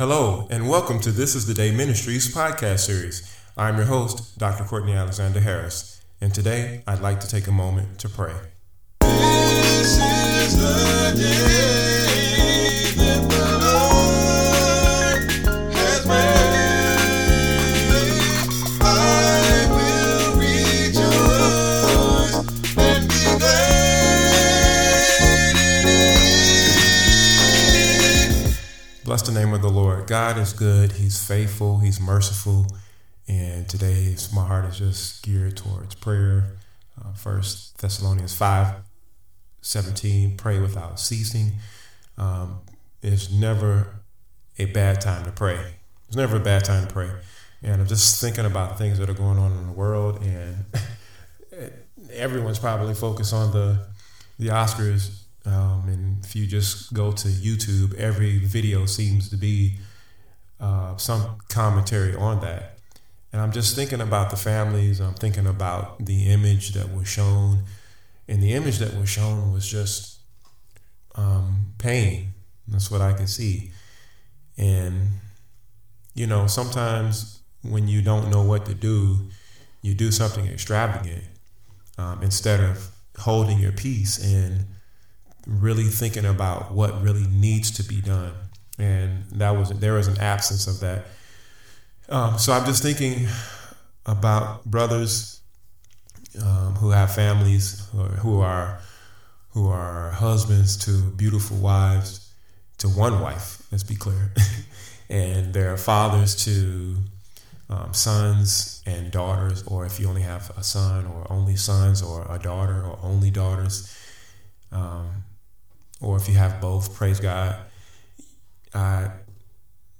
Hello, and welcome to This is the Day Ministries podcast series. I'm your host, Dr. Courtney Alexander Harris, and today I'd like to take a moment to pray. This is the day Bless the name of the Lord. God is good. He's faithful. He's merciful. And today, my heart is just geared towards prayer. Uh, First Thessalonians 5 17, pray without ceasing. Um, it's never a bad time to pray. It's never a bad time to pray. And I'm just thinking about things that are going on in the world, and everyone's probably focused on the the Oscars. Um, and if you just go to YouTube, every video seems to be uh, some commentary on that. And I'm just thinking about the families. I'm thinking about the image that was shown, and the image that was shown was just um, pain. That's what I can see. And you know, sometimes when you don't know what to do, you do something extravagant um, instead of holding your peace and really thinking about what really needs to be done. And that was there was an absence of that. Um, so I'm just thinking about brothers um, who have families or who are who are husbands to beautiful wives to one wife. Let's be clear, and they're fathers to um, sons and daughters, or if you only have a son or only sons, or a daughter or only daughters, um, or if you have both, praise God. I,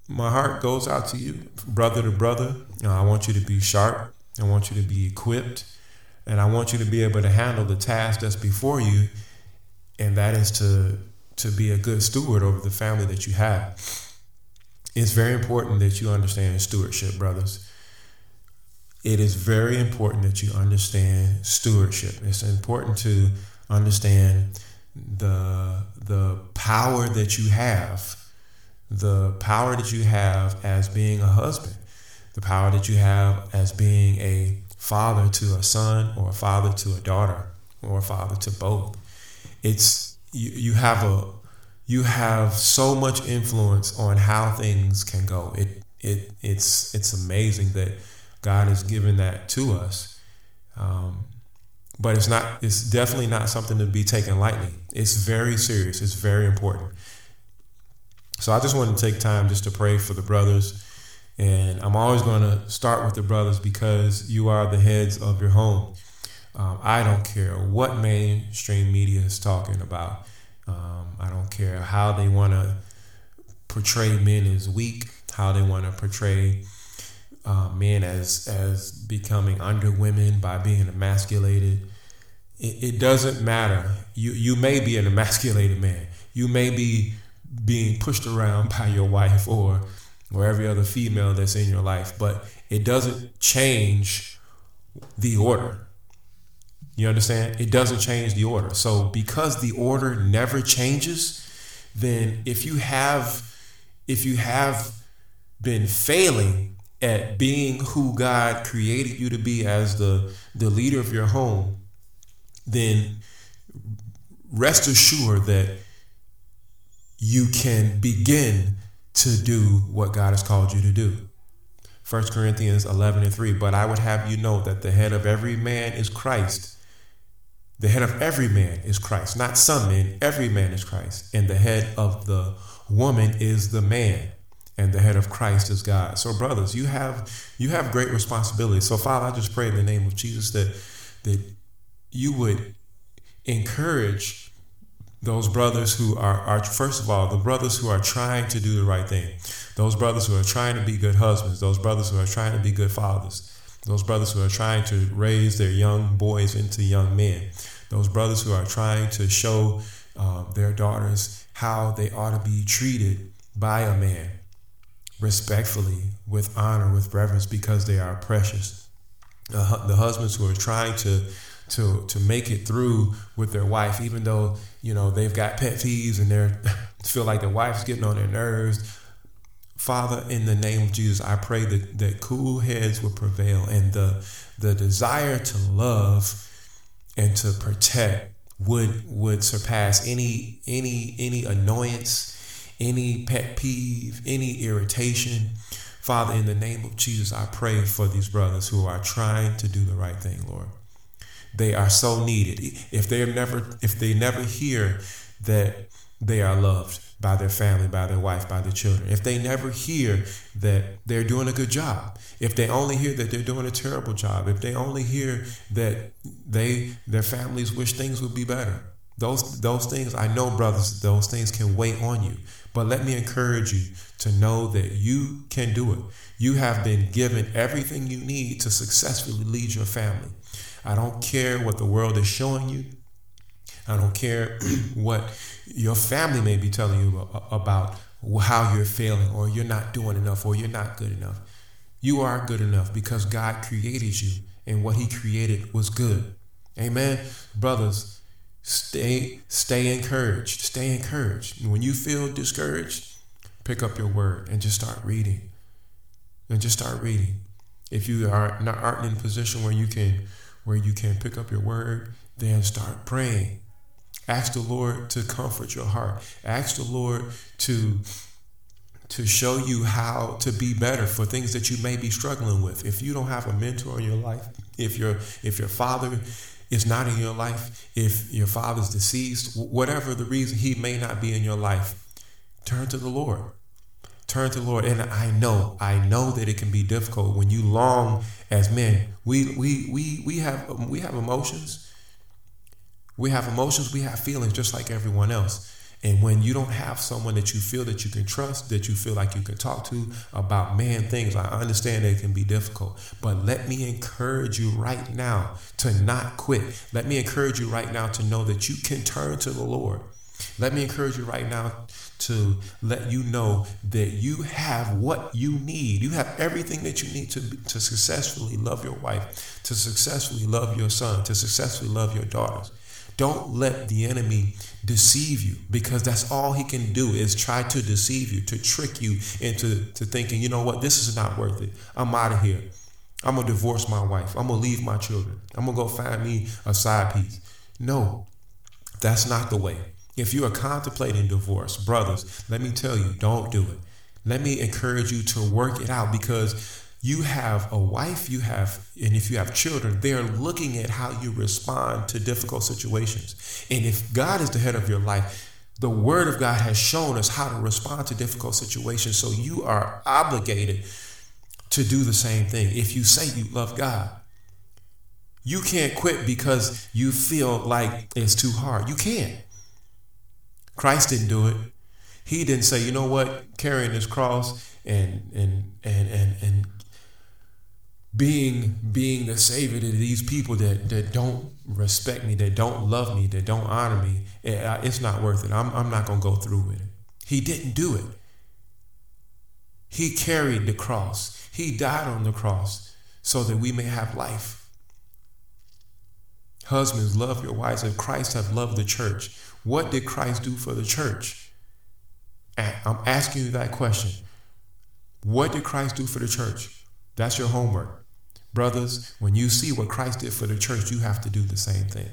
my heart goes out to you, brother to brother. You know, I want you to be sharp. I want you to be equipped, and I want you to be able to handle the task that's before you, and that is to to be a good steward over the family that you have. It's very important that you understand stewardship, brothers. It is very important that you understand stewardship. It's important to understand the the power that you have, the power that you have as being a husband, the power that you have as being a father to a son or a father to a daughter or a father to both. It's you, you have a you have so much influence on how things can go. It it it's it's amazing that God has given that to us. Um, but it's not it's definitely not something to be taken lightly. It's very serious. It's very important. So i just want to take time just to pray for the brothers. And i'm always going to start with the brothers because you are the heads of your home. Um, i don't care what mainstream media is talking about. Um, i don't care how they want to portray men as weak how they want to portray uh, men as as becoming under women by being emasculated. It, it, doesn't matter. You you may be an emasculated man. You may be being pushed around by your wife or or every other female that's in your life, but it doesn't change the order. You understand? It doesn't change the order. So because the order never changes, then if you have if you have been failing at being who God created you to be as the, the leader of your home, then rest assured that you can begin to do what God has called you to do. 1 Corinthians 11 and 3. But I would have you know that the head of every man is Christ. The head of every man is Christ, not some men. Every man is Christ. And the head of the woman is the man and the head of Christ is God. So, brothers, you have you have great responsibility. So, Father, I just pray in the name of Jesus that that you would encourage those brothers who are, are first of all the brothers who are trying to do the right thing those brothers who are trying to be good husbands those brothers who are trying to be good fathers those brothers who are trying to raise their young boys into young men those brothers who are trying to show uh, their daughters how they ought to be treated by a man respectfully, with honor, with reverence, because they are precious. Uh, the husbands who are trying to to to make it through with their wife, even though you know they've got pet peeves and they feel like their wife's getting on their nerves. Father, in the name of Jesus, I pray that, that cool heads will prevail and the, the desire to love and to protect would would surpass any any any annoyance, any pet peeve, any irritation. Father, in the name of Jesus, I pray for these brothers who are trying to do the right thing, Lord. They are so needed. If they never if they never hear that they are loved by their family, by their wife, by their children, if they never hear that they're doing a good job, if they only hear that they're doing a terrible job, if they only hear that they their families wish things would be better, those those things I know, brothers, those things can weigh on you. But let me encourage you to know that you can do it. You have been given everything you need to successfully lead your family. I don't care what the world is showing you. I don't care what your family may be telling you about how you're failing or you're not doing enough or you're not good enough. You are good enough because God created you and what he created was good. Amen. Brothers, stay stay encouraged. Stay encouraged. When you feel discouraged, pick up your word and just start reading. And just start reading. If you are not aren't in a position where you can where you can pick up your word, then start praying. Ask the Lord to comfort your heart. Ask the Lord to to show you how to be better for things that you may be struggling with. If you don't have a mentor in your life, if your if your father is not in your life, if your father's deceased, whatever the reason he may not be in your life, turn to the Lord. Turn to the Lord. And I know, I know that it can be difficult when you long as men. We we we we have we have emotions. We have emotions, we have feelings just like everyone else. And when you don't have someone that you feel that you can trust, that you feel like you can talk to about man things, I understand it can be difficult. But let me encourage you right now to not quit. Let me encourage you right now to know that you can turn to the Lord. Let me encourage you right now to let you know that you have what you need. You have everything that you need to, to successfully love your wife, to successfully love your son, to successfully love your daughters. Don't let the enemy deceive you because that's all he can do is try to deceive you, to trick you into to thinking, you know what, this is not worth it. I'm out of here. I'm gonna divorce my wife. I'm gonna leave my children. I'm gonna go find me a side piece. No, that's not the way. If you are contemplating divorce, brothers, let me tell you, don't do it. Let me encourage you to work it out because you have a wife, you have, and if you have children, they're looking at how you respond to difficult situations. And if God is the head of your life, the Word of God has shown us how to respond to difficult situations. So you are obligated to do the same thing. If you say you love God, you can't quit because you feel like it's too hard. You can't. Christ didn't do it. He didn't say, you know what, carrying this cross and and and and and being being the savior to these people that that don't respect me, that don't love me, that don't honor me, eh, it's not worth it. I'm I'm not gonna go through with it. He didn't do it. He carried the cross. He died on the cross so that we may have life. Husbands, love your wives as Christ have loved the church. What did Christ do for the church? I'm asking you that question. What did Christ do for the church? That's your homework. Brothers, when you see what Christ did for the church, you have to do the same thing.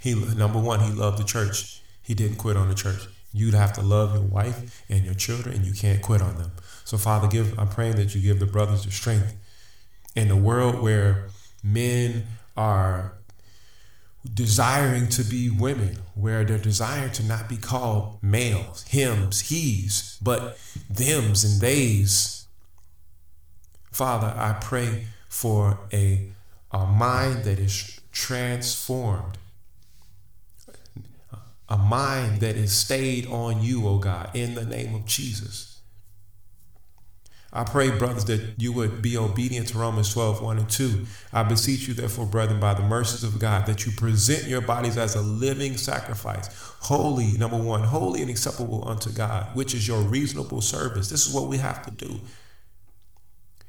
He number one, he loved the church. He didn't quit on the church. You'd have to love your wife and your children, and you can't quit on them. So, Father, give I'm praying that you give the brothers the strength in a world where men are desiring to be women, where they're desiring to not be called males, hims, he's, but thems and theys Father, I pray for a, a mind that is transformed, a mind that is stayed on you, O oh God, in the name of Jesus. I pray, brothers, that you would be obedient to Romans 12, 1 and 2. I beseech you, therefore, brethren, by the mercies of God, that you present your bodies as a living sacrifice, holy, number one, holy and acceptable unto God, which is your reasonable service. This is what we have to do.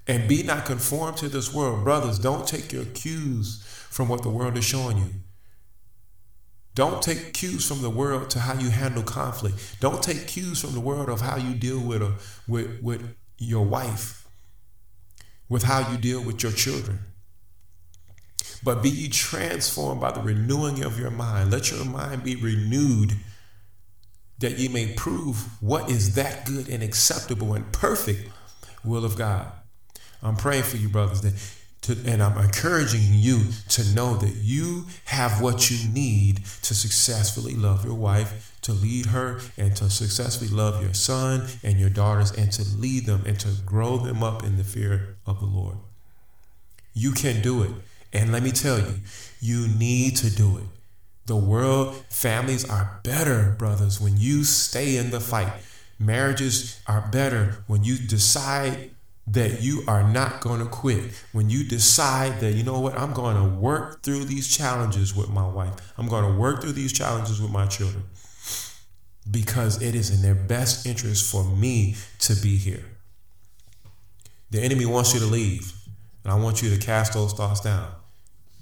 And be not conformed to this world. Brothers, don't take your cues from what the world is showing you. Don't take cues from the world to how you handle conflict. Don't take cues from the world of how you deal with a with with your wife, with how you deal with your children. But be ye transformed by the renewing of your mind. Let your mind be renewed that ye may prove what is that good and acceptable and perfect will of God. I'm praying for you, brothers, that to, and I'm encouraging you to know that you have what you need to successfully love your wife, to lead her, and to successfully love your son and your daughters, and to lead them and to grow them up in the fear of the Lord. You can do it. And let me tell you, you need to do it. The world, families are better, brothers, when you stay in the fight. Marriages are better when you decide that you are not going to quit. When you decide that, you know what, I'm going to work through these challenges with my wife, I'm going to work through these challenges with my children because it is in their best interest for me to be here. The enemy wants you to leave, and I want you to cast those thoughts down.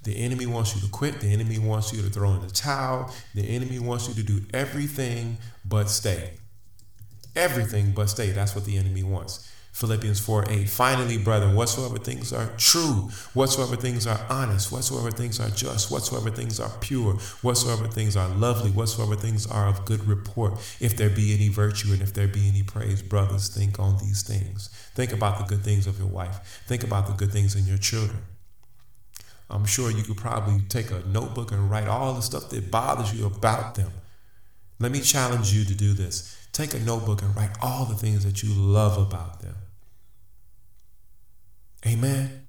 The enemy wants you to quit. The enemy wants you to throw in the towel. The enemy wants you to do everything but stay. Everything but stay. That's what the enemy wants. Philippians 4 8. Finally, brethren, whatsoever things are true, whatsoever things are honest, whatsoever things are just, whatsoever things are pure, whatsoever things are lovely, whatsoever things are of good report, if there be any virtue and if there be any praise, brothers, think on these things. Think about the good things of your wife. Think about the good things in your children. I'm sure you could probably take a notebook and write all the stuff that bothers you about them. Let me challenge you to do this. Take a notebook and write all the things that you love about them. Amen.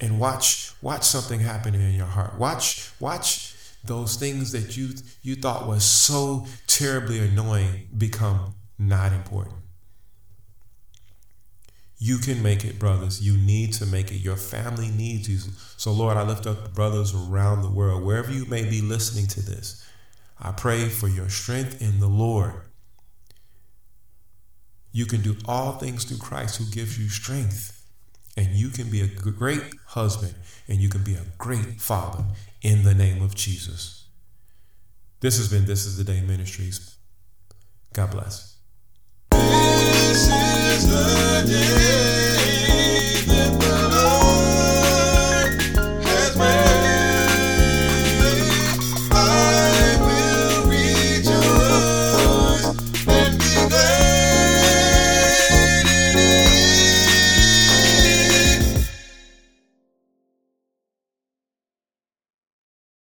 And watch watch something happening in your heart. Watch watch those things that you you thought was so terribly annoying become not important. You can make it, brothers. You need to make it. Your family needs you. So, Lord, I lift up brothers around the world, wherever you may be listening to this. I pray for your strength in the Lord. You can do all things through Christ who gives you strength. And you can be a great husband and you can be a great father in the name of Jesus. This has been This is the Day Ministries. God bless.